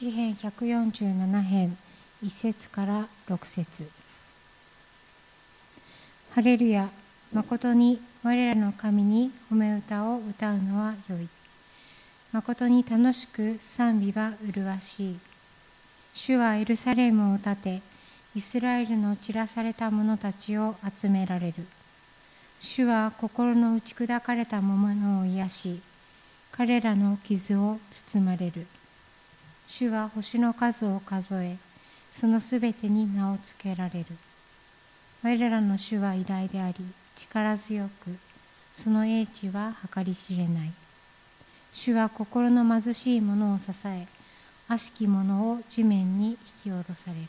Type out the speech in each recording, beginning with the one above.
詩編147編1節から6節。ハレルヤ誠に我らの神に褒め歌を歌うのはよい。誠に楽しく賛美は麗しい。主はエルサレムを建てイスラエルの散らされた者たちを集められる。主は心の打ち砕かれた者を癒し彼らの傷を包まれる。主は星の数を数えそのすべてに名を付けられる。我らの主は偉大であり力強くその英知は計り知れない。主は心の貧しい者を支え悪しき者を地面に引き下ろされる。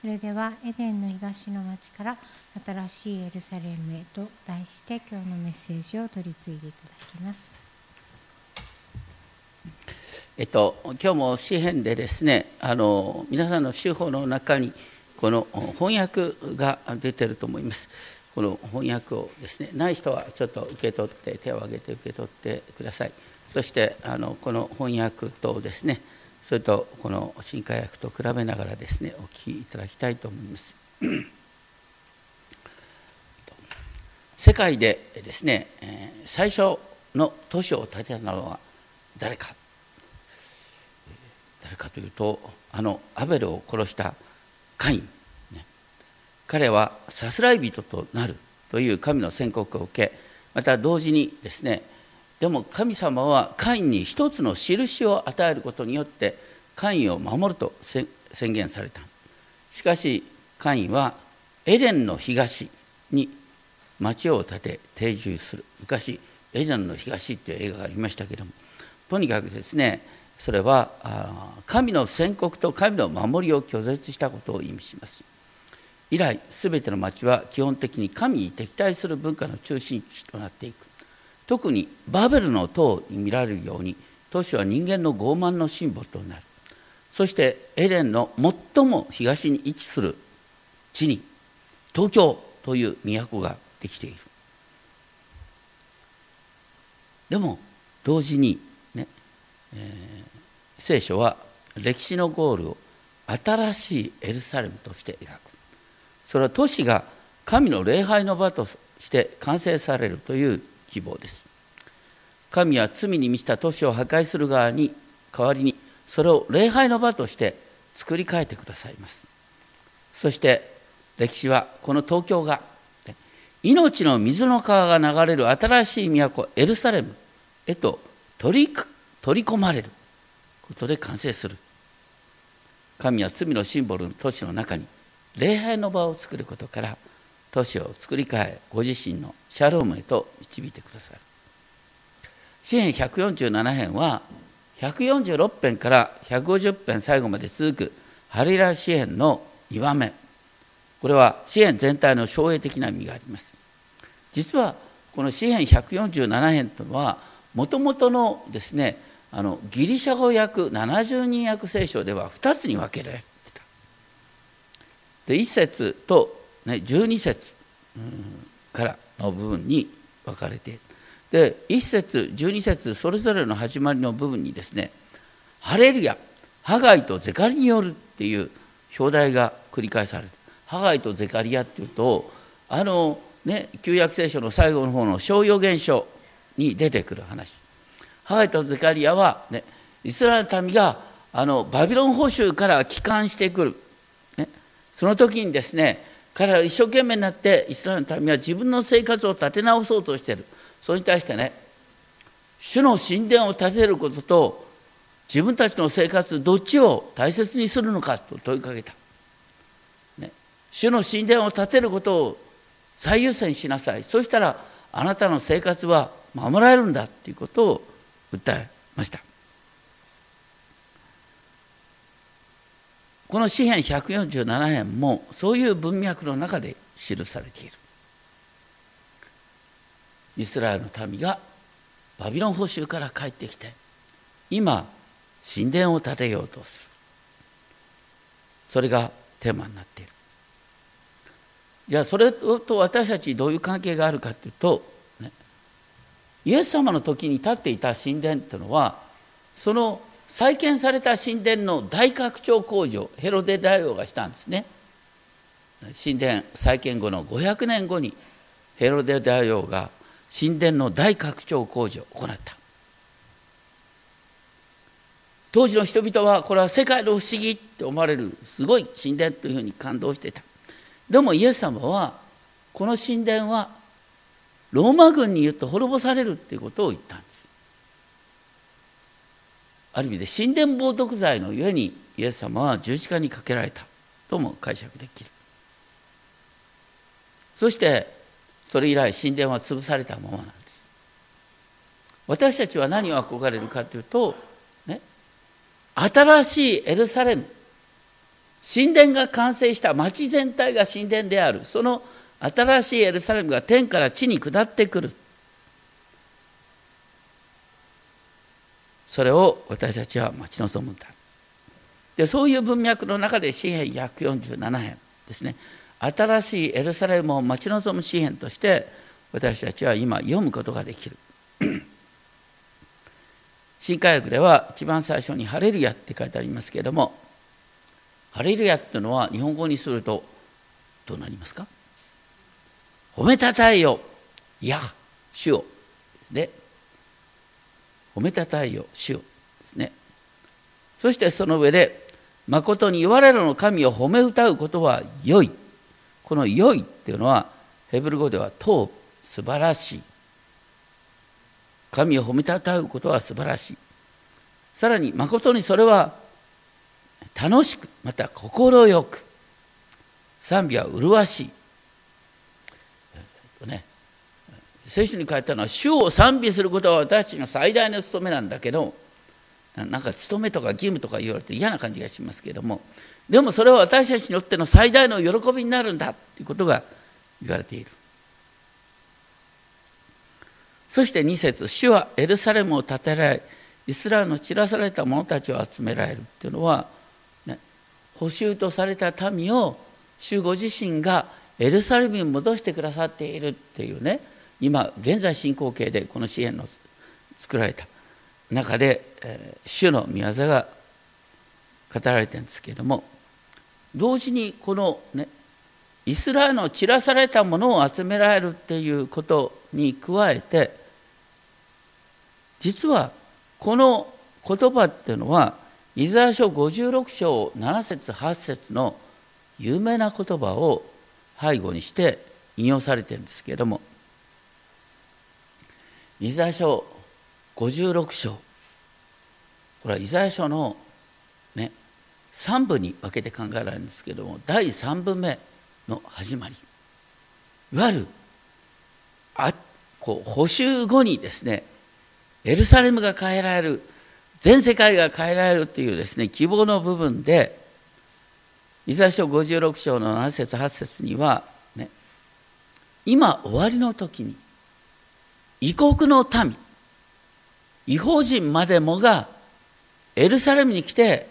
それではエデンの東の町から新しいエルサレムへと題して今日のメッセージを取り次いでいただきます。えっと、今日も詩篇でですねあの皆さんの手法の中にこの翻訳が出てると思います。この翻訳をですねない人はちょっと受け取って手を挙げて受け取ってください。そしてあのこの翻訳とですねそれとこの新化訳と比べながらですねお聞きいただきたいと思います。世界でですね最初の都市を建てたのは誰か誰かというとあのアベルを殺したカイン、ね、彼はさすらい人となるという神の宣告を受けまた同時にですねでも神様はカインに一つの印を与えることによってカインを守ると宣言された。しかしカインはエデンの東に町を建て定住する。昔エデンの東っていう映画がありましたけどもとにかくですねそれは神の宣告と神の守りを拒絶したことを意味します。以来全ての町は基本的に神に敵対する文化の中心地となっていく。特にバベルの塔に見られるように都市は人間の傲慢のシンボルとなる。そしてエレンの最も東に位置する地に東京という都ができている。でも同時にね、えー、聖書は歴史のゴールを新しいエルサレムとして描く。それは都市が神の礼拝の場として完成されるという希望です。神は罪に満ちた都市を破壊する側に代わりにそれを礼拝の場として作り変えてくださいます。そして歴史はこの東京が命の水の川が流れる新しい都エルサレムへと取り取り込まれる。ことで完成する。神は罪のシンボルの都市の中に礼拝の場を作ることから都市を作り変えご自身のシャロームへと導いてくださる。詩編147編は146編から150編最後まで続くハリラ詩編の2番目これは詩篇全体の省営的な意味があります。実はこの詩篇147編というのはもともとのですねあのギリシャ語訳70人訳聖書では2つに分けられてた。で1節と、ね、12節からの部分に分かれて。で1節12節それぞれの始まりの部分にですね「ハレルヤハガイとゼカリによる」っていう表題が繰り返されるハガイとゼカリアっていうとあのね旧約聖書の最後の方の小予言書に出てくる話。ハガイとゼカリアは、ね、イスラエルの民があのバビロン捕囚から帰還してくる、ね、その時にですね彼らは一生懸命になってイスラエルの民は自分の生活を立て直そうとしている。それに対してね主の神殿を建てることと自分たちの生活どっちを大切にするのかと問いかけた。ね。主の神殿を建てることを最優先しなさい。そしたらあなたの生活は守られるんだということを訴えました。この詩篇147編もそういう文脈の中で記されている。イスラエルの民がバビロン捕囚から帰ってきて今神殿を建てようとする。それがテーマになっている。じゃあそれと私たちどういう関係があるかというと、イエス様の時に立っていた神殿というのはその再建された神殿の大拡張工事ヘロデ大王がしたんですね。神殿再建後の500年後にヘロデ大王が神殿の大拡張工事を行った。当時の人々はこれは世界の不思議って思われるすごい神殿というふうに感動していた。でもイエス様はこの神殿はローマ軍によって滅ぼされるっていうことを言ったんです。ある意味で神殿冒涜罪のゆえにイエス様は十字架にかけられたとも解釈できる。そしてそれ以来神殿は潰されたままなんです。私たちは何を憧れるかというとね新しいエルサレム。神殿が完成した町全体が神殿である。その新しいエルサレムが天から地に下ってくる。それを私たちは待ち望むんだ。でそういう文脈の中で詩篇147編ですね。新しいエルサレムを待ち望む詩篇として私たちは今読むことができる。新科学では一番最初に「ハレルヤ」って書いてありますけれどもハレルヤっていうのは日本語にするとどうなりますか？褒めたたえよいや主を。で褒めたたえよ主を。ですね。そしてその上で誠に我らの神を褒め歌うことは良い。この良いっていうのはヘブル語ではトー素晴らしい。神を褒めたたうことは素晴らしい。さらに誠にそれは楽しくまた快く。賛美は麗しい、とね、聖書に書いたのは主を賛美することは私たちの最大の務めなんだけどなんか務めとか義務とか言われて嫌な感じがしますけれどもでもそれは私たちにとっての最大の喜びになるんだということが言われている。そして2節主はエルサレムを建てられイスラエルの散らされた者たちを集められるっていうのは、ね、補修とされた民を主ご自身がエルサレムに戻してくださっているっていうね今現在進行形でこの支援の作られた中で、えー、主の御業が語られてるんですけれども同時にこのねイスラエルの散らされたものを集められるっていうことに加えて実はこの言葉っていうのはイザヤ書56章7節8節の有名な言葉を背後にして引用されてるんですけれどもイザヤ書56章これはイザヤ書のね3部に分けて考えられるんですけれども第3部目の始まりいわゆるあこう補修後にですねエルサレムが変えられる全世界が変えられるっていうですね希望の部分でイザヤ書56章の7節8節には、ね、今終わりの時に異国の民違法人までもがエルサレムに来て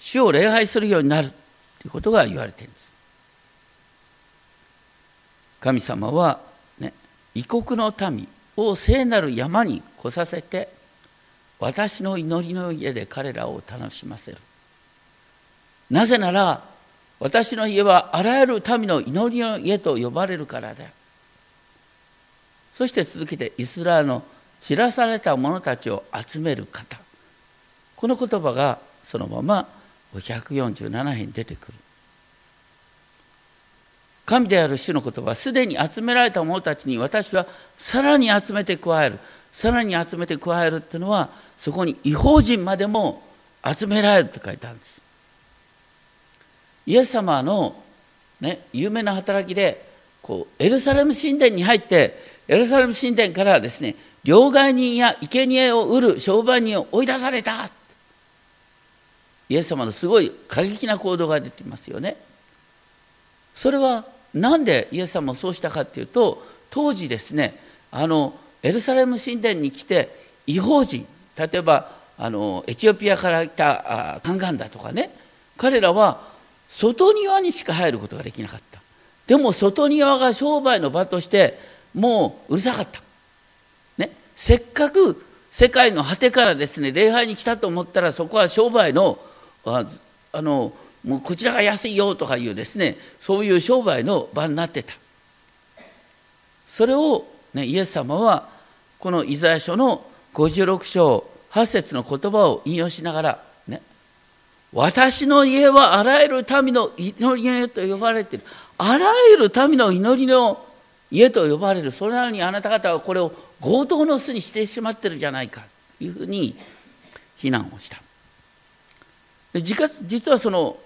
主を礼拝するようになるということが言われているんです。神様は、ね、異国の民を聖なる山に来させて私の祈りの家で彼らを楽しませるなぜなら私の家はあらゆる民の祈りの家と呼ばれるからだ。そして続けてイスラエルの散らされた者たちを集める方。この言葉がそのまま147編に出てくる。神である主の言葉はすでに集められた者たちに私はさらに集めて加える。さらに集めて加えるっていうのはそこに違法人までも集められると書いてあるんです。イエス様の、ね、有名な働きでこうエルサレム神殿に入ってエルサレム神殿からですね両替人や生贄を売る商売人を追い出された。イエス様のすごい過激な行動が出てますよね。それは何でイエス様をそうしたかっていうと当時ですねあのエルサレム神殿に来て違法人例えばあのエチオピアから来たカンガンだとかね彼らは外庭にしか入ることができなかった。でも外庭が商売の場としてもううるさかった、ね、せっかく世界の果てからですね礼拝に来たと思ったらそこは商売のあのもうこちらが安いよとかいうですねそういう商売の場になってた。それを、ね、イエス様はこのイザヤ書の56章8節の言葉を引用しながら私の家はあらゆる民の祈り家と呼ばれている。あらゆる民の祈りの家と呼ばれる。それなのにあなた方はこれを強盗の巣にしてしまってるじゃないかというふうに非難をした。実はその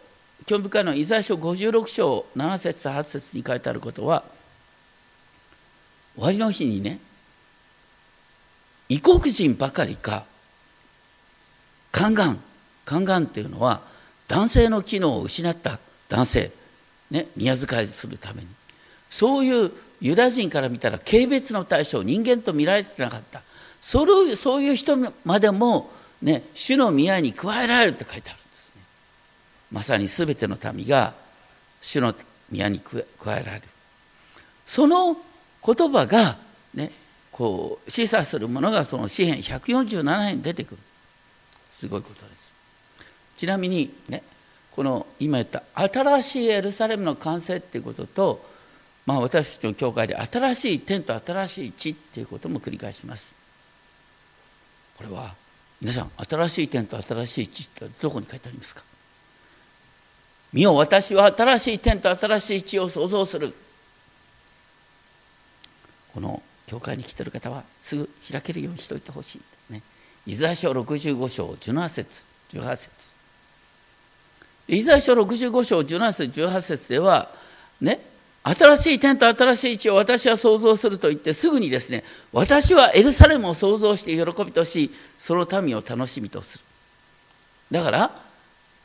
興味深いのはイザヤ書56章7節8節に書いてあることは終わりの日にね異国人ばかりか宦官宦官っていうのは男性の機能を失った男性、ね、宮遣いするために。そういうユダヤ人から見たら軽蔑の対象人間と見られてなかった。それそういう人までも、ね、主の宮に加えられるって書いてあるんですね。まさに全ての民が主の宮に加えられる。その言葉がねこう示唆するものがその詩篇147編に出てくる。すごいことです。ちなみにねこの今言った新しいエルサレムの完成っていうこととまあ、私たちの教会で新しい天と新しい地っていうことも繰り返します。これは皆さん新しい天と新しい地ってどこに書いてありますか？見よ私は新しい天と新しい地を創造する。この教会に来てる方はすぐ開けるようにしておいてほしい、ね、イザヤ書65章17節18節。イザヤ書65章17節18節ではね新しい天と新しい地を私は創造すると言ってすぐにですね私はエルサレムを創造して喜びとしその民を楽しみとする。だから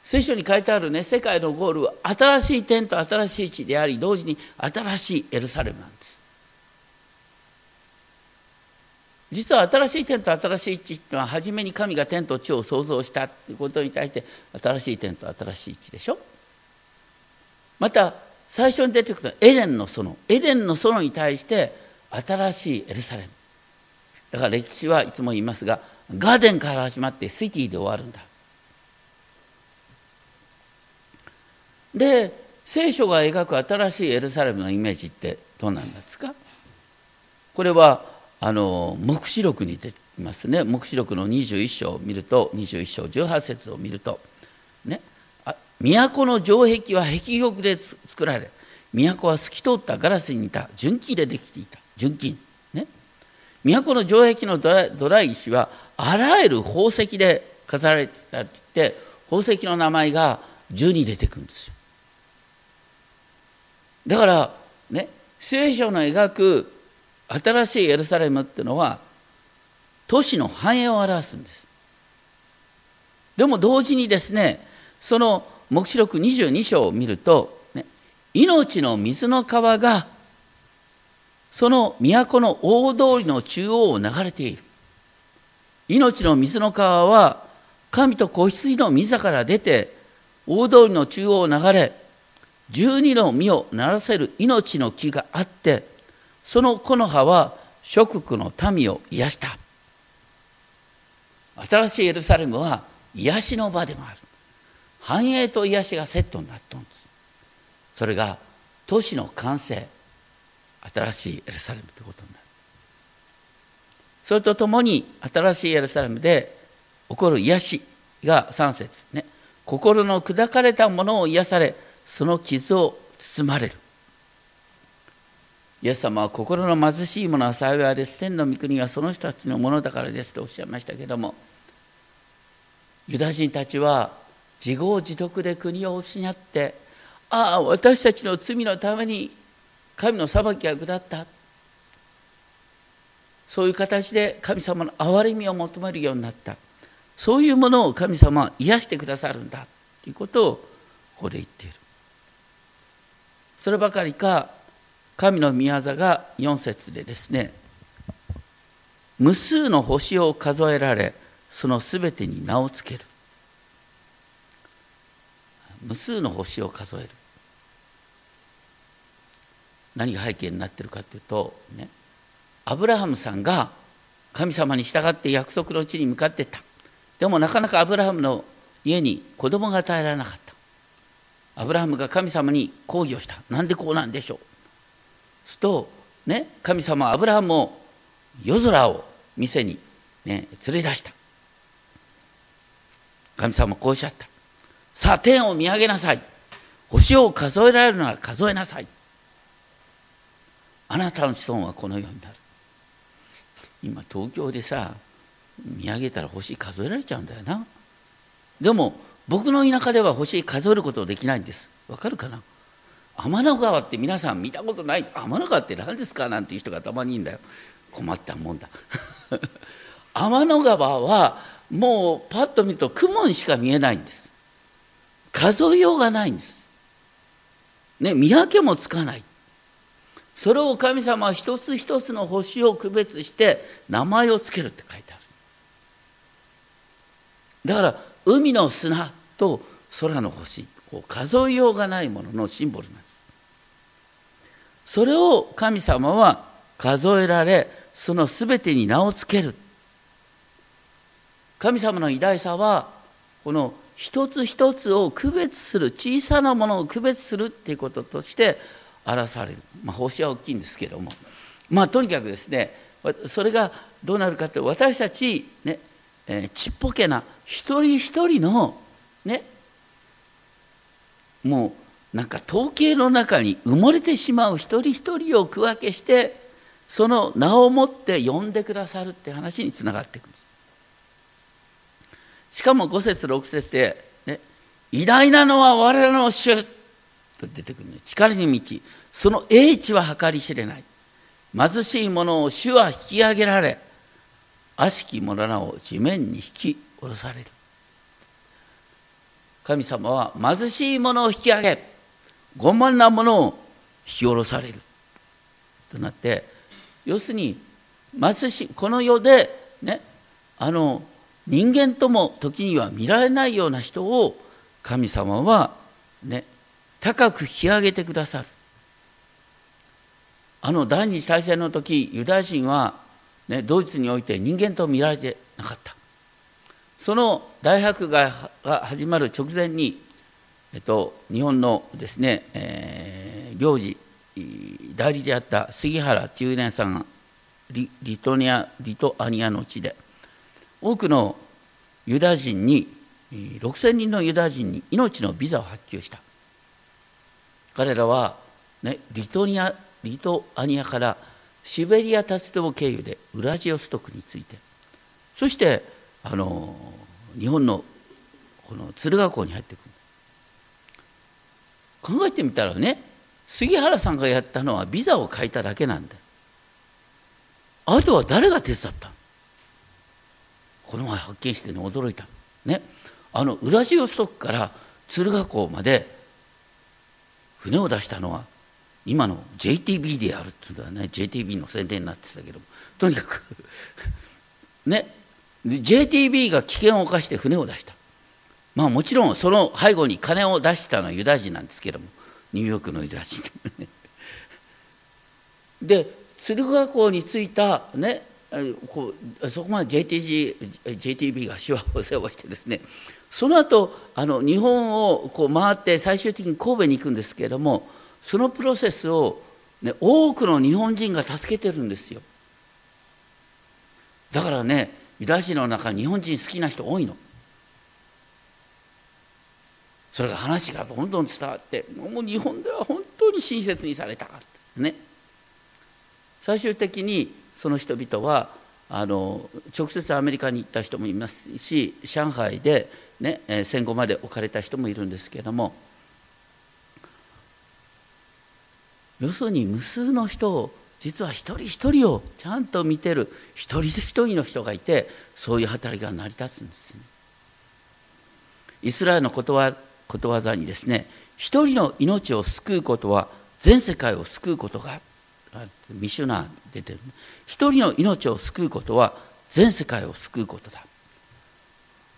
聖書に書いてあるね世界のゴールは新しい天と新しい地であり同時に新しいエルサレムなんです。実は新しい天と新しい地っていうのは初めに神が天と地を創造したということに対して新しい天と新しい地でしょ？また最初に出てくるエデンの園エデンの園に対して新しいエルサレム。だから歴史はいつも言いますがガーデンから始まってシティで終わるんだ。で聖書が描く新しいエルサレムのイメージってどうなんですか？これはあの黙示録に出てますね。黙示録の21章を見ると21章18節を見るとね。都の城壁は壁玉で作られ都は透き通ったガラスに似た純金でできていた純金。ね。都の城壁のドライ石はあらゆる宝石で飾られてたって言って宝石の名前が12出てくるんですよ。だからね。聖書の描く新しいエルサレムっていうのは都市の繁栄を表すんです。でも同時にですねその黙示録22章を見ると、ね、命の水の川がその都の大通りの中央を流れている。命の水の川は神と子羊の水から出て大通りの中央を流れ十二の実をならせる命の木があってその木の葉は諸国の民を癒した。新しいエルサレムは癒しの場でもある。繁栄と癒しがセットになったんです。それが都市の完成。新しいエルサレムということになる。それとともに新しいエルサレムで起こる癒しが3節ね。心の砕かれたものを癒されその傷を包まれる。イエス様は心の貧しい者は幸いです天の御国はその人たちのものだからですとおっしゃいましたけどもユダ人たちは自業自得で国を失ってああ私たちの罪のために神の裁きが下った。そういう形で神様の憐れみを求めるようになった。そういうものを神様は癒してくださるんだということをここで言っている。そればかりか神の御業が4節でですね無数の星を数えられそのすべてに名をつける。無数の星を数える。何が背景になってるかというとねアブラハムさんが神様に従って約束の地に向かっていった。でもなかなかアブラハムの家に子供が与えられなかった。アブラハムが神様に抗議をした。なんでこうなんでしょう。するとね神様はアブラハムを夜空を店に、ね、連れ出した。神様こうおっしゃった。さあ天を見上げなさい。星を数えられるなら数えなさい。あなたの子孫はこのようになる。今東京でさ見上げたら星数えられちゃうんだよな。でも僕の田舎では星数えることできないんです。わかるかな？天の川って皆さん見たことない。天の川って何ですかなんていう人がたまにいるんだよ。困ったもんだ。天の川はもうパッと見ると雲にしか見えないんです。数えようがないんです。ね見分けもつかない。それを神様は一つ一つの星を区別して名前をつけるって書いてある。だから海の砂と空の星こう数えようがないもののシンボルなんです。それを神様は数えられその全てに名をつける。神様の偉大さはこの一つ一つを区別する小さなものを区別するっていうこととして表される、まあ、星は大きいんですけども。まあとにかくですねそれがどうなるかって私たちね、えー、ちっぽけな一人一人のねもうなんか統計の中に埋もれてしまう一人一人を区分けしてその名をもって呼んでくださるって話につながってくる。しかも5節6節で、ね「偉大なのは我らの主」と出てくる力に満ちその英知は計り知れない貧しい者を主は引き上げられ悪しき者らを地面に引き下ろされる神様は貧しい者を引き上げ傲慢な者を引き下ろされる。となって要するに貧しこの世でねあの人間とも時には見られないような人を神様はね高く引き上げてくださる。あの第二次大戦の時ユダヤ人は、ね、ドイツにおいて人間と見られてなかった。その大迫害が始まる直前に、えっと、日本のですね、えー、領事代理であった杉原中年さんがリリトニアリトアニアの地で多くのユダヤ人に6,000人のユダヤ人に命のビザを発給した。彼らは、ね、リトニアリトアニアからシベリア鉄道経由でウラジオストクについてそしてあの日本のこの敦賀港に入ってくる。考えてみたらね杉原さんがやったのはビザを書いただけなんだあとは誰が手伝った？この前発見してね驚いた。ね。あのウラジオストクから敦賀港まで船を出したのは今の JTB であるっていうのはね JTB の宣伝になってたけどとにかく ね。JTB が危険を冒して船を出した。まあもちろんその背後に金を出したのはユダヤ人なんですけどもニューヨークのユダヤ人で敦賀港に着いたねこうそこまで JTG JTB が手話を背負わしてですねその後あの日本をこう回って最終的に神戸に行くんですけれどもそのプロセスを、ね、多くの日本人が助けてるんですよ。だからねユダヤ人の中日本人好きな人多いの。それが話がどんどん伝わってもう日本では本当に親切にされたね最終的にその人々はあの直接アメリカに行った人もいますし上海で、ね、戦後まで置かれた人もいるんですけれども要するに無数の人を実は一人一人をちゃんと見てる一人一人の人がいてそういう働きが成り立つんですね。イスラエルのことわことわざにですね一人の命を救うことは全世界を救うことがミシュナー出てる。一人の命を救うことは全世界を救うことだ。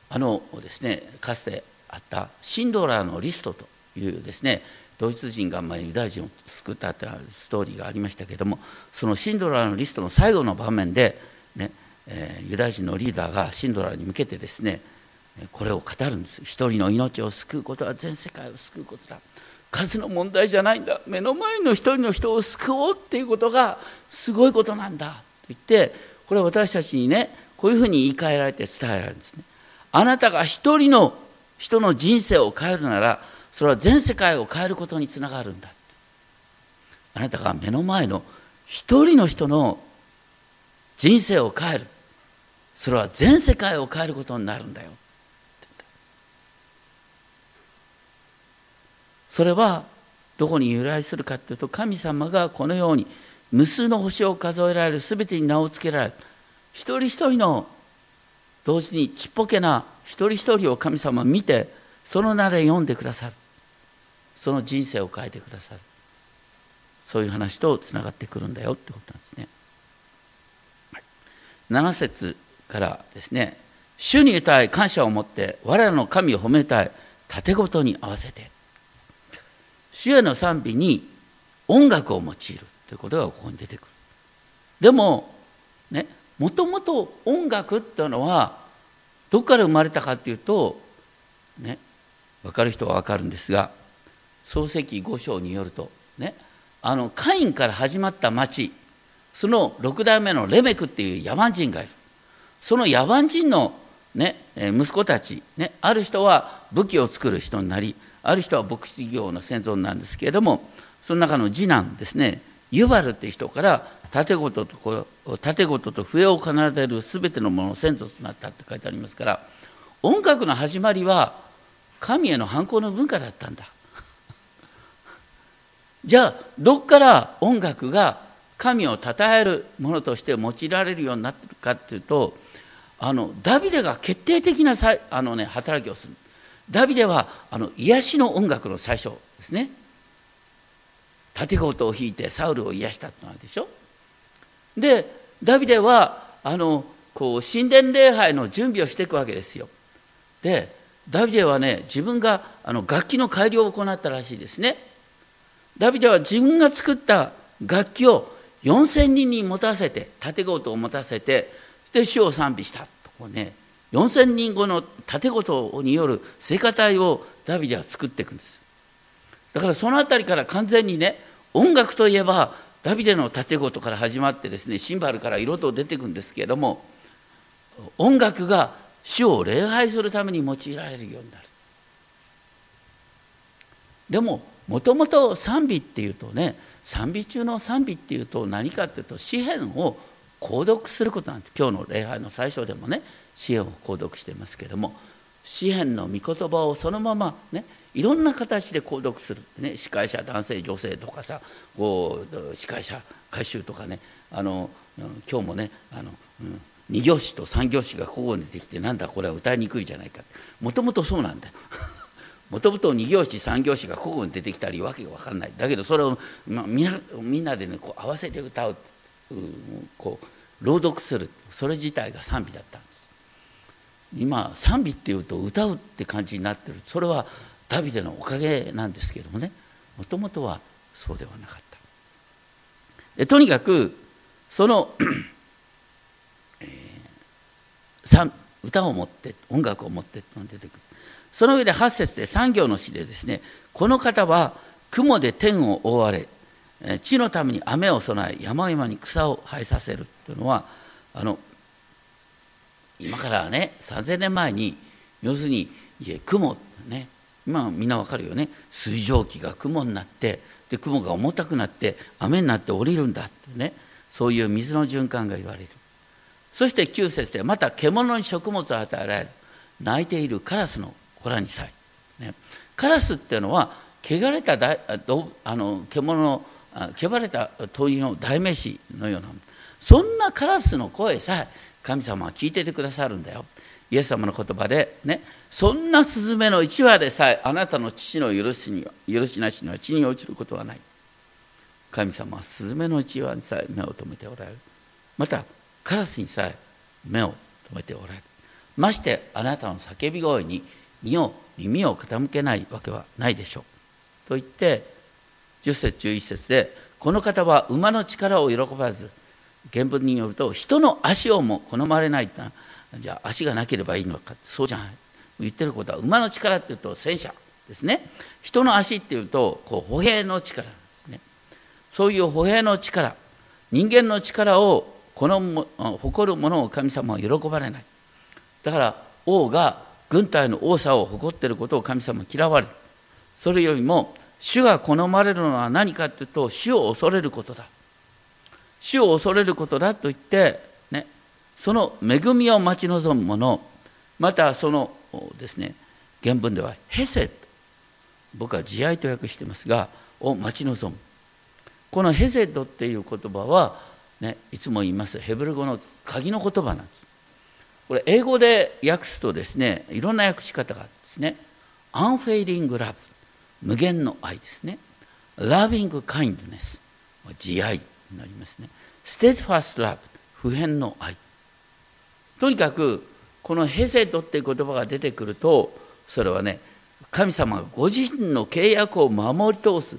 あのですねかつてあったシンドラーのリストというですねドイツ人がまあユダヤ人を救ったというストーリーがありましたけどもそのシンドラーのリストの最後の場面で、ねえー、ユダヤ人のリーダーがシンドラーに向けてですねこれを語るんです。一人の命を救うことは全世界を救うことだ。数の問題じゃないんだ。目の前の一人の人を救おうっていうことがすごいことなんだ。と言ってこれは私たちにねこういうふうに言い換えられて伝えられるんですね。あなたが一人の人の人生を変えるならそれは全世界を変えることにつながるんだ。あなたが目の前の一人の人の人生を変える。それは全世界を変えることになるんだよ。それはどこに由来するかというと神様がこのように無数の星を数えられる全てに名を付けられる。一人一人の同時にちっぽけな一人一人を神様見てその名で読んでくださる。その人生を変えてくださる。そういう話とつながってくるんだよってことなんですね。7節からですね「主に歌い感謝を持って我らの神を褒めたい。盾ごとに合わせて」主への賛美に音楽を用いるということがここに出てくる。でもねもともと音楽っていうのはどこから生まれたかっていうとね分かる人は分かるんですが漱石五章によるとねあのカインから始まった町その6代目のレメクっていう野蛮人がいるその野蛮人の、ね、息子たち、ね、ある人は武器を作る人になりある人は牧師業の先祖なんですけれどもその中の次男ですねユバルっていう人から盾事と盾事と笛を奏でる全てのものの先祖となったって書いてありますから音楽の始まりは神への反抗の文化だったんだ。じゃあどっから音楽が神を称えるものとして用いられるようになってるかっていうとあのダビデが決定的なさあの、ね、働きをする。ダビデはあの癒しの音楽の最初ですね。盾事を弾いてサウルを癒したってのでしょ。でダビデはあのこう神殿礼拝の準備をしていくわけですよ。でダビデはね自分があの楽器の改良を行ったらしいですね。ダビデは自分が作った楽器を4,000人に持たせて盾事を持たせてで主を賛美したとこうね4,000人後の盾事による聖歌隊をダビデは作っていくんです。だからその辺りから完全にね音楽といえばダビデの盾事から始まってですねシンバルから色と出てくんですけれども音楽が主を礼拝するために用いられるようになる。でももともと賛美っていうとね賛美中の賛美っていうと何かっていうと詩篇を購読することなんです。今日の礼拝の最初でもね詩篇を購読してますけども詩篇の御言葉をそのままねいろんな形で購読する、ね、司会者男性女性とかさこう司会者歌手とかねあの今日もねあの、うん、2行詞と3行詞が交互に出てきてなんだこれは歌いにくいじゃないかもともとそうなんだ。よ もともと2行詞3行詞が交互に出てきたりわけが分かんない。だけどそれを、まあ、みんなでねこう合わせて歌う。こう朗読する。それ自体が賛美だったんです。今賛美っていうと歌うって感じになってる。それはダビデのおかげなんですけどもね。もともとはそうではなかった。でとにかくその、えー、歌を持って音楽を持ってっての出てくる。その上で8節で産業の詩でですねこの方は雲で天を覆われ地のために雨を備え山々に草を生えさせるというのはあの今からね3000年前に要するにいえ雲ね今みんなわかるよね。水蒸気が雲になってで雲が重たくなって雨になって降りるんだってね。そういう水の循環が言われる。そして9節でまた獣に食物を与えられる。泣いているカラスの子らにさえ、ね、カラスっていうのは汚れただあの獣の汚れた鳥の代名詞のようなそんなカラスの声さえ神様は聞いててくださるんだよ。イエス様の言葉でね。そんなスズメの一羽でさえあなたの父の許しに許しなしには地に落ちることはない。神様はスズメの一羽にさえ目を留めておられる。またカラスにさえ目を留めておられる。ましてあなたの叫び声に身を耳を傾けないわけはないでしょう。と言って10節11節でこの方は馬の力を喜ばず原文によると人の足をも好まれないってじゃあ足がなければいいのか。そうじゃない。言ってることは馬の力っていうと戦車ですね。人の足っていうとこう歩兵の力ですね。そういう歩兵の力人間の力をこの誇る者を神様は喜ばれない。だから王が軍隊の多さを誇っていることを神様は嫌われる。それよりも主が好まれるのは何かというと主を恐れることだ。主を恐れることだと言って、ね、その恵みを待ち望む者またそのですね原文ではヘセ僕は慈愛と訳してますがを待ち望む。このヘセドっていう言葉は、ね、いつも言います。ヘブル語の鍵の言葉なんです。これ英語で訳すとですねいろんな訳し方があるんですね。アンフェイリングラブ。無限の愛ですねラビングカインドネス慈愛になりますね。ステ t ファストラブ普遍の愛。とにかくこのヘセドっていう言葉が出てくるとそれはね神様がご自身の契約を守り通す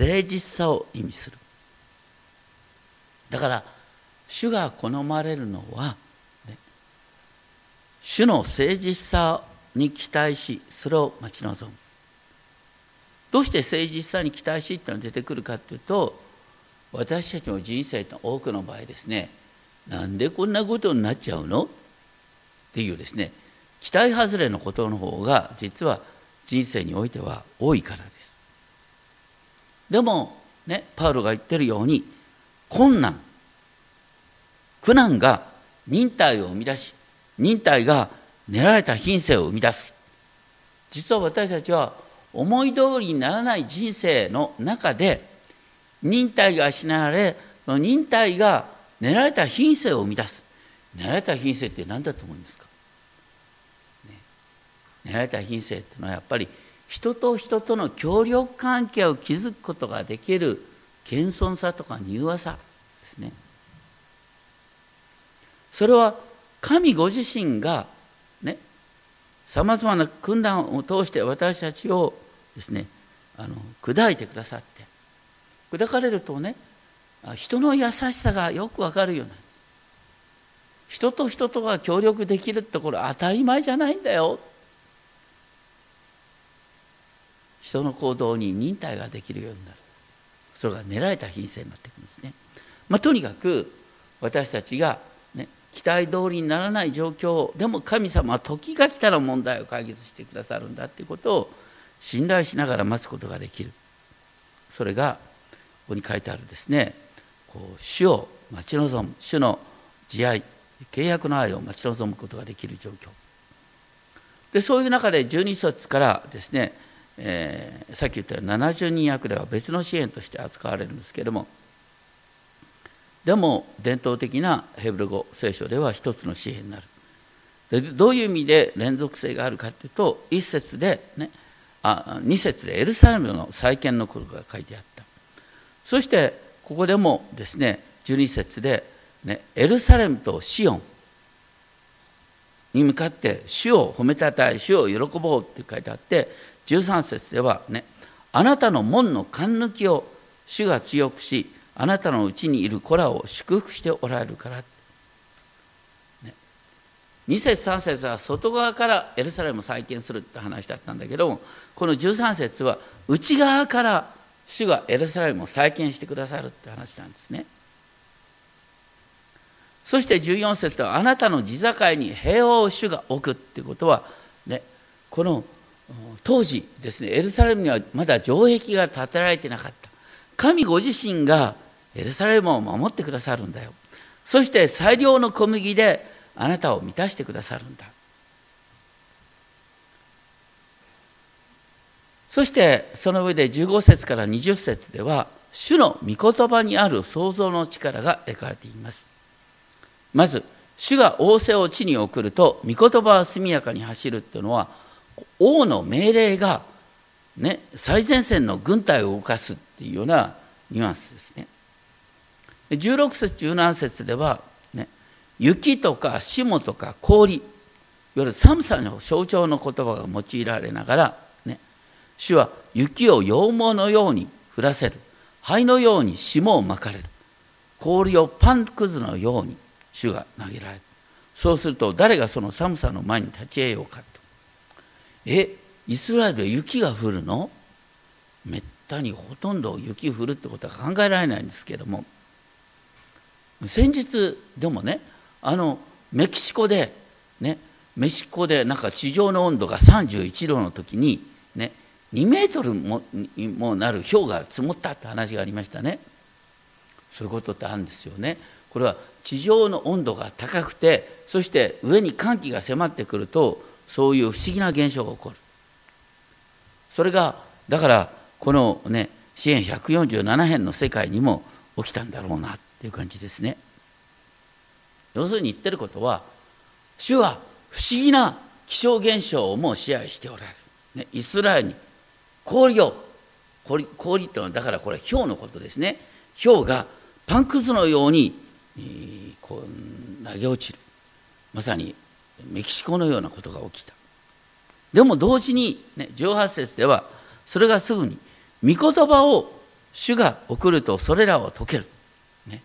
誠実さを意味する。だから主が好まれるのは、ね、主の誠実さに期待しそれを待ち望む。どうして誠実さに期待しっていうのが出てくるかっていうと私たちの人生の多くの場合ですねなんでこんなことになっちゃうの？っていうですね期待外れのことの方が実は人生においては多いからです。でもねパウロが言ってるように困難苦難が忍耐を生み出し忍耐が練られた品性を生み出す。実は私たちは思い通りにならない人生の中で忍耐が失われ忍耐が練られた品性を生み出す。練られた品性って何だと思いますか、ね、練られた品性っていうのはやっぱり人と人との協力関係を築くことができる謙遜さとか柔和さですね。それは神ご自身がさまざまな訓練を通して私たちをですねあの砕いてくださって砕かれるとね人の優しさがよくわかるようになる。人と人とが協力できるってこれ当たり前じゃないんだよ。人の行動に忍耐ができるようになる。それが狙られた品性になっていくんですね、まあ、とにかく私たちが、期待通りにならない状況。でも神様は時が来たら問題を解決してくださるんだっていうことを信頼しながら待つことができる。それがここに書いてあるですね。こう主を待ち望む主の慈愛契約の愛を待ち望むことができる状況。でそういう中で12節からですね、えー、さっき言ったように70人役では別の支援として扱われるんですけれどもでも伝統的なヘブル語聖書では一つの支援になる。でどういう意味で連続性があるかというと一節でねあ二節でエルサレムの再建のことが書いてあった。そしてここでもですね12節で、ね、エルサレムとシオンに向かって主を褒めたたえ主を喜ぼうって書いてあって13節ではねあなたの門の勘抜きを主が強くしあなたのうちにいる子らを祝福しておられるから、ね、2節3節は外側からエルサレムを再建するって話だったんだけどもこの13節は内側から主がエルサレムを再建してくださるって話なんですね。そして14節はあなたの地境に平和を主が置くってことは、ね、この当時ですねエルサレムにはまだ城壁が建てられてなかった。神ご自身がエルサレムを守ってくださるんだよ。そして最良の小麦であなたを満たしてくださるんだ。そしてその上で15節から20節では主の御言葉にある創造の力が描かれています。まず主が仰せを地に送ると御言葉は速やかに走るっていうのは王の命令が、ね、最前線の軍隊を動かすっていうようなニュアンスですね。16節17節では、ね、雪とか霜とか氷いわゆる寒さの象徴の言葉が用いられながらね主は雪を羊毛のように降らせる灰のように霜をまかれる氷をパンくずのように主が投げられる。そうすると誰がその寒さの前に立ち会えようかと。えイスラエルで雪が降るの？めったにほとんど雪降るってことは考えられないんですけども。先日でもねあのメキシコでねメキシコでなんか地上の温度が31度の時にね2メートルももなる氷が積もったって話がありましたね。そういうことってあるんですよね。これは地上の温度が高くてそして上に寒気が迫ってくるとそういう不思議な現象が起こる。それがだからこのね支援147編の世界にも起きたんだろうなっていう感じですね。要するに言ってることは主は不思議な気象現象をもう支配しておられる、ね、イスラエルに氷を氷氷っていうのはだからこれ氷のことですね。氷がパンくずのように、えー、こう投げ落ちる。まさにメキシコのようなことが起きた。でも同時に、ね、18節ではそれがすぐに御言葉を主が送るとそれらを解ける、ね、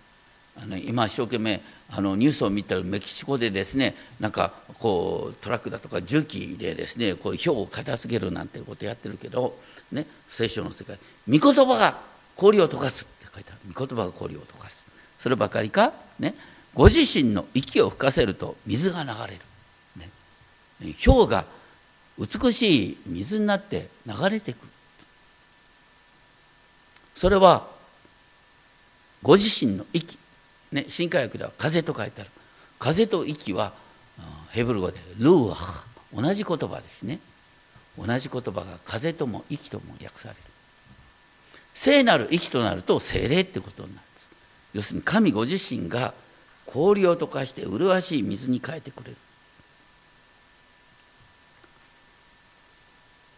あの今一生懸命あのニュースを見たらメキシコでですねなんかこうトラックだとか重機でですねこう氷を片付けるなんてことやってるけど、ね、聖書の世界御言葉が氷を溶かすって書いてある。御言葉が氷を溶かす。そればかりか、ね、ご自身の息を吹かせると水が流れる、ね、氷が美しい水になって流れてく。るそれはご自身の息、ね、新科学では風と書いてある。風と息はヘブル語でルーアハ。同じ言葉ですね。同じ言葉が風とも息とも訳される。聖なる息となると精霊ってことになる要するに神ご自身が氷を溶かして麗しい水に変えてくれる。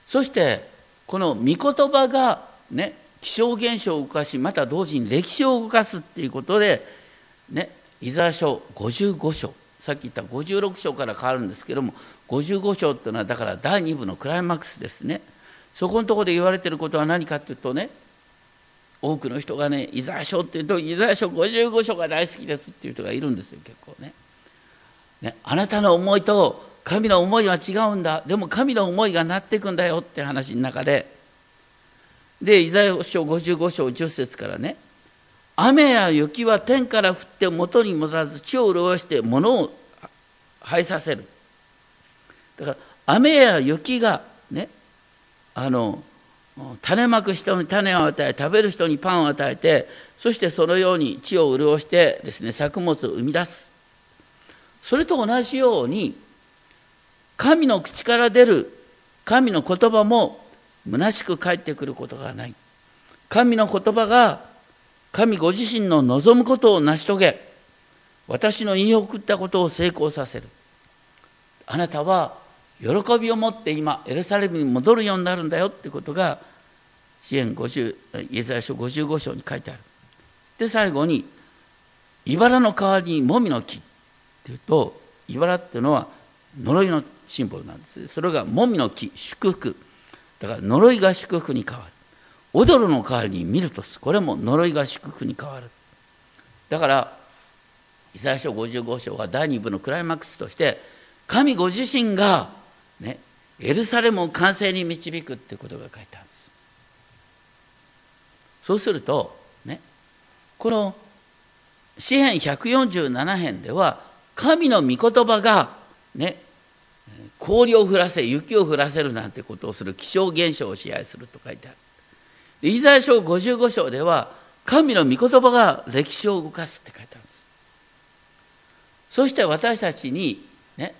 そしてこの御言葉がね気象現象を動かしまた同時に歴史を動かすっていうことでねイザヤ書55章さっき言った56章から変わるんですけども55章っていうのはだから第2部のクライマックスですね。そこのところで言われてることは何かっていうとね多くの人がねイザヤ書っていうとイザヤ書55章が大好きですっていう人がいるんですよ結構ね。ねあなたの思いと神の思いは違うんだ。でも神の思いがなっていくんだよって話の中で。でイザヤ書55章10節からね。雨や雪は天から降って元に戻らず地を潤して物を生えさせる。だから雨や雪がねあの種まく人に種を与え食べる人にパンを与えてそしてそのように地を潤してですね作物を生み出す。それと同じように神の口から出る神の言葉も虚しく返ってくることがない。神の言葉が神ご自身の望むことを成し遂げ私の言い送ったことを成功させる。あなたは喜びを持って今エルサレムに戻るようになるんだよってことが支援50イエザヤ書55章に書いてある。で最後に茨の代わりにもみの木っていうと茨っていうのは呪いのシンボルなんです。それがもみの木祝福。だから呪いが祝福に変わる。踊るの代わりに見るとすこれも呪いが祝福に変わる。だからイザヤ書55章は第2部のクライマックスとして神ご自身が、ね、エルサレムを完成に導くってことが書いてあるんです。そうするとねこの詩編147編では神の御言葉がね氷を降らせ雪を降らせるなんてことをする気象現象を支配すると書いてある。イザヤ書55章では神の御言葉が歴史を動かすって書いてあるんです。そして私たちにね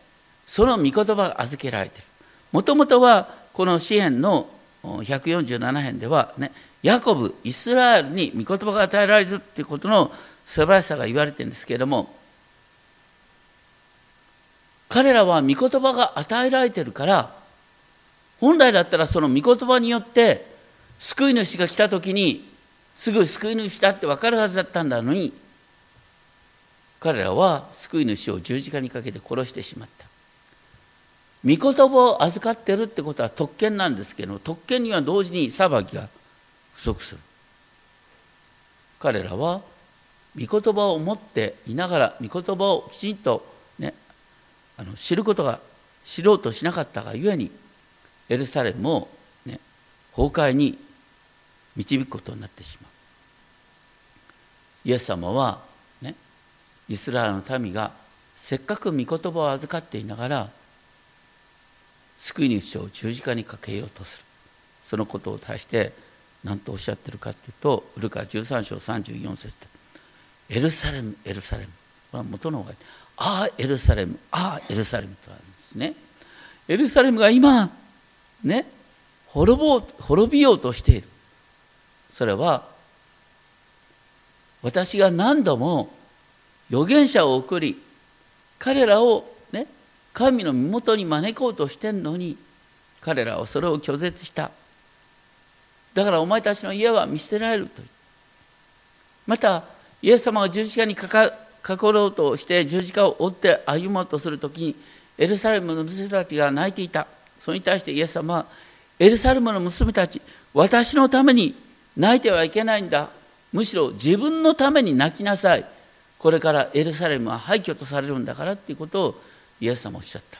その御言葉が預けられてる。もともとはこの詩篇の147編ではねヤコブイスラエルに御言葉が与えられるっていうことの素晴らしさが言われてるんですけれども彼らは御言葉が与えられてるから本来だったらその御言葉によって救い主が来た時にすぐ救い主だって分かるはずだったんだのに彼らは救い主を十字架にかけて殺してしまった。御言葉を預かってるってことは特権なんですけど特権には同時に裁きが不足する。彼らは御言葉を持っていながら御言葉をきちんと、ね、あの知ることが知ろうとしなかったがゆえにエルサレムを、ね、崩壊に導くことになってしまう。イエス様は、ね、イスラエルの民がせっかく御言葉を預かっていながら救い主を十字架にかけようとする。そのことを対して何とおっしゃってるかというとウルカ13章34節で「エルサレムエルサレム」これは元の方が「ああエルサレムああエルサレム」とあるんですね。エルサレムが今ね滅ぼう滅びようとしている。それは私が何度も預言者を送り彼らをね神の身元に招こうとしてんのに彼らはそれを拒絶した。だからお前たちの家は見捨てられるとまたイエス様が十字架にかかかかろうとして十字架を追って歩もうとする時にエルサレムの娘たちが泣いていた。それに対してイエス様はエルサレムの娘たち私のために泣いてはいけないんだ。むしろ自分のために泣きなさい。これからエルサレムは廃墟とされるんだからっていうことをイエス様おっしゃった。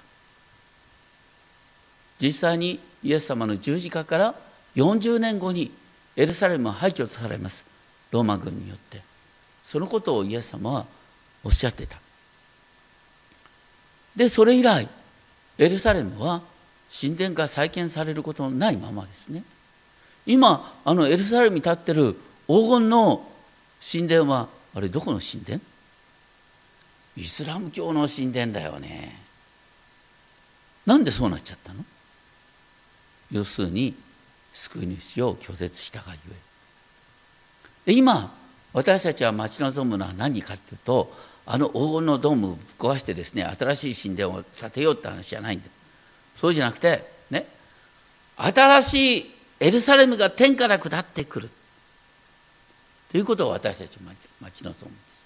実際にイエス様の十字架から40年後にエルサレムは廃墟とされます。ローマ軍によって。そのことをイエス様はおっしゃってた。でそれ以来エルサレムは神殿が再建されることのないままですね。今あのエルサレムに立ってる黄金の神殿はあれどこの神殿？イスラム教の神殿だよね。なんでそうなっちゃったの？要するに救い主を拒絶したがゆえ。今私たちは待ち望むのは何かっていうとあの黄金のドームを壊してですね新しい神殿を建てようって話じゃないんだ。そうじゃなくてね新しいエルサレムが天から下ってくる。ということを私たちは待ち望むんです。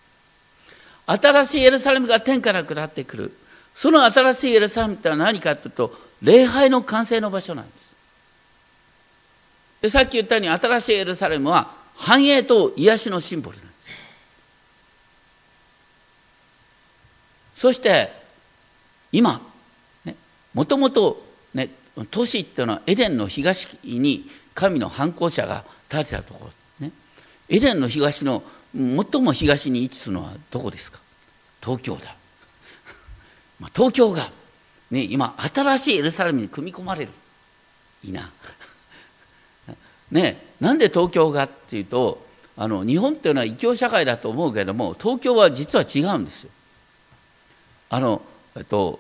新しいエルサレムが天から下ってくる。その新しいエルサレムって何かというと礼拝の完成の場所なんです。でさっき言ったように新しいエルサレムは繁栄と癒しのシンボルなんです。そして今もともとね都市っていうのはエデンの東に神の反抗者が建てたところ、ね、エデンの東の最も東に位置するのはどこですか？東京だ、まあ、東京が、ね、今新しいエルサレムに組み込まれる。いいな。ねなんで東京がっていうとあの日本っていうのは異教社会だと思うけれども東京は実は違うんですよ。あのえっと、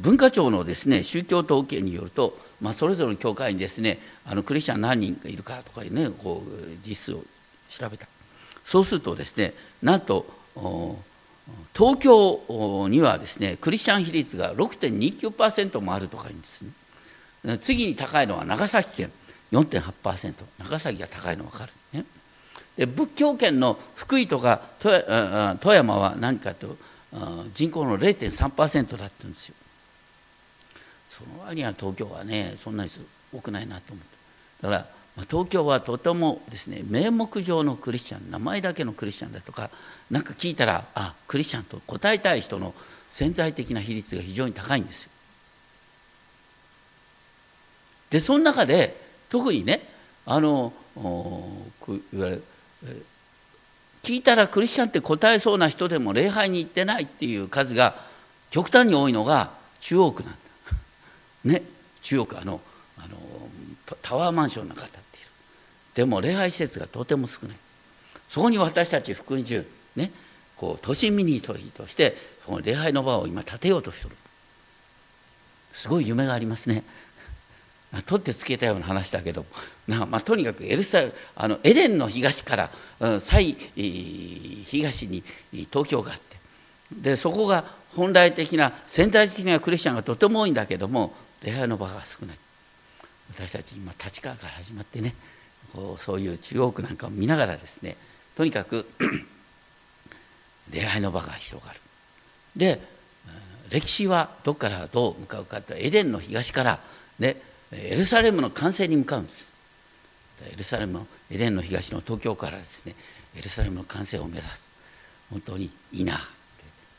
文化庁のですね宗教統計によると、まあ、それぞれの教会にですねあのクリスチャン何人いるかとかいうねこう実数を調べた。そうするとですねなんと東京にはですねクリスチャン比率が6.29%もあるとかいうんですね。次に高いのは長崎県。4.8%長崎が高いの分かる。ね。で仏教圏の福井とか富山は何かと人口の0.3%だって言うんですよ。その割には東京はねそんなに多くないなと思って。だから、まあ、東京はとてもですね名目上のクリスチャン名前だけのクリスチャンだとか何か聞いたらあクリスチャンと答えたい人の潜在的な比率が非常に高いんですよ。でその中で特にねあのいわゆる聞いたらクリスチャンって答えそうな人でも礼拝に行ってないっていう数が極端に多いのが中央区なんだ。ね中央区あのあのタワーマンションの方っている。でも礼拝施設がとても少ない。そこに私たち福音中ねこう都心ミニトリとしてその礼拝の場を今建てようとしてる。すごい夢がありますね。取ってつけたような話だけど な、まあ、とにかくエルサあのエデンの東から、うん、最東に東京があって。でそこが本来的な潜在的なクリスチャンがとても多いんだけども礼拝の場が少ない。私たち今立川から始まってねこうそういう中央区なんかを見ながらですねとにかく礼拝の場が広がる。で歴史はどこからどう向かうかとエデンの東からねエルサレムの完成に向かうんです。エルサレムのエレンの東の東京からですねエルサレムの完成を目指す。本当にいいなって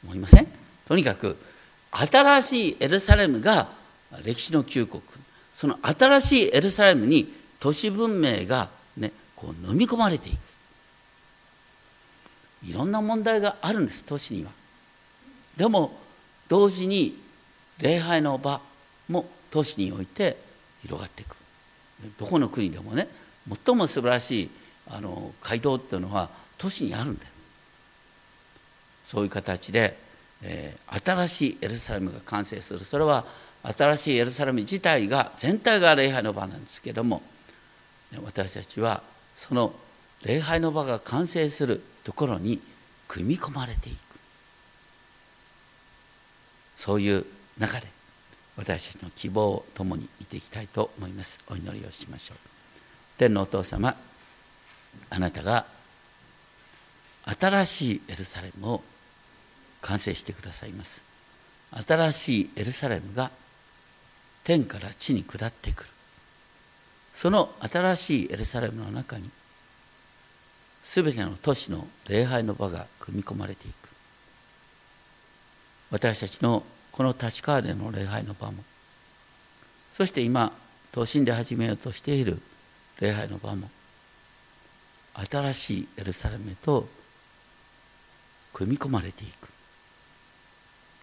思いません？とにかく新しいエルサレムが歴史の旧国その新しいエルサレムに都市文明が、ね、こう飲み込まれていく。いろんな問題があるんです都市には。でも同時に礼拝の場も都市において広がっていく。どこの国でもね最も素晴らしいあの街道っていうのは都市にあるんだよ。そういう形で、えー、新しいエルサレムが完成する。それは新しいエルサレム自体が全体が礼拝の場なんですけども私たちはその礼拝の場が完成するところに組み込まれていく。そういう中で私たちの希望を共にいていきたいと思います。お祈りをしましょう。天のお父様あなたが新しいエルサレムを完成してくださいます。新しいエルサレムが天から地に下ってくる。その新しいエルサレムの中に全ての都市の礼拝の場が組み込まれていく。私たちのこの立川での礼拝の場も。そして今都心で始めようとしている礼拝の場も。新しいエルサレムへと組み込まれていく。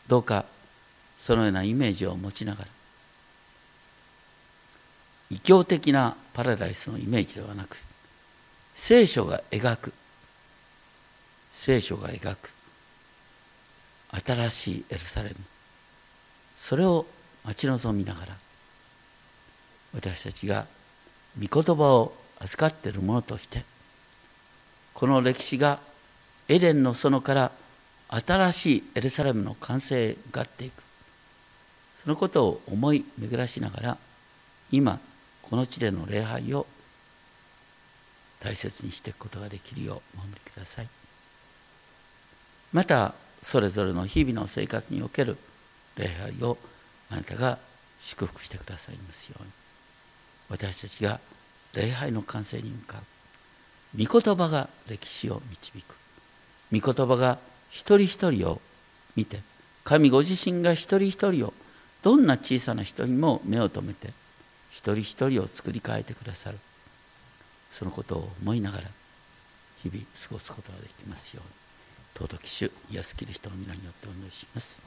どうかそのようなイメージを持ちながら。異教的なパラダイスのイメージではなく聖書が描く。聖書が描く。新しいエルサレム。それを待ち望みながら私たちが御言葉を預かっているものとしてこの歴史がエデンの園から新しいエルサレムの完成がっていく。そのことを思い巡らしながら今この地での礼拝を大切にしていくことができるようお守りください。またそれぞれの日々の生活における礼拝をあなたが祝福してくださいますように。私たちが礼拝の完成に向かう。御言葉が歴史を導く。御言葉が一人一人を見て神ご自身が一人一人をどんな小さな人にも目を留めて一人一人を作り変えてくださる。そのことを思いながら日々過ごすことができますように。尊き主イエスキリストの皆によってお願いします。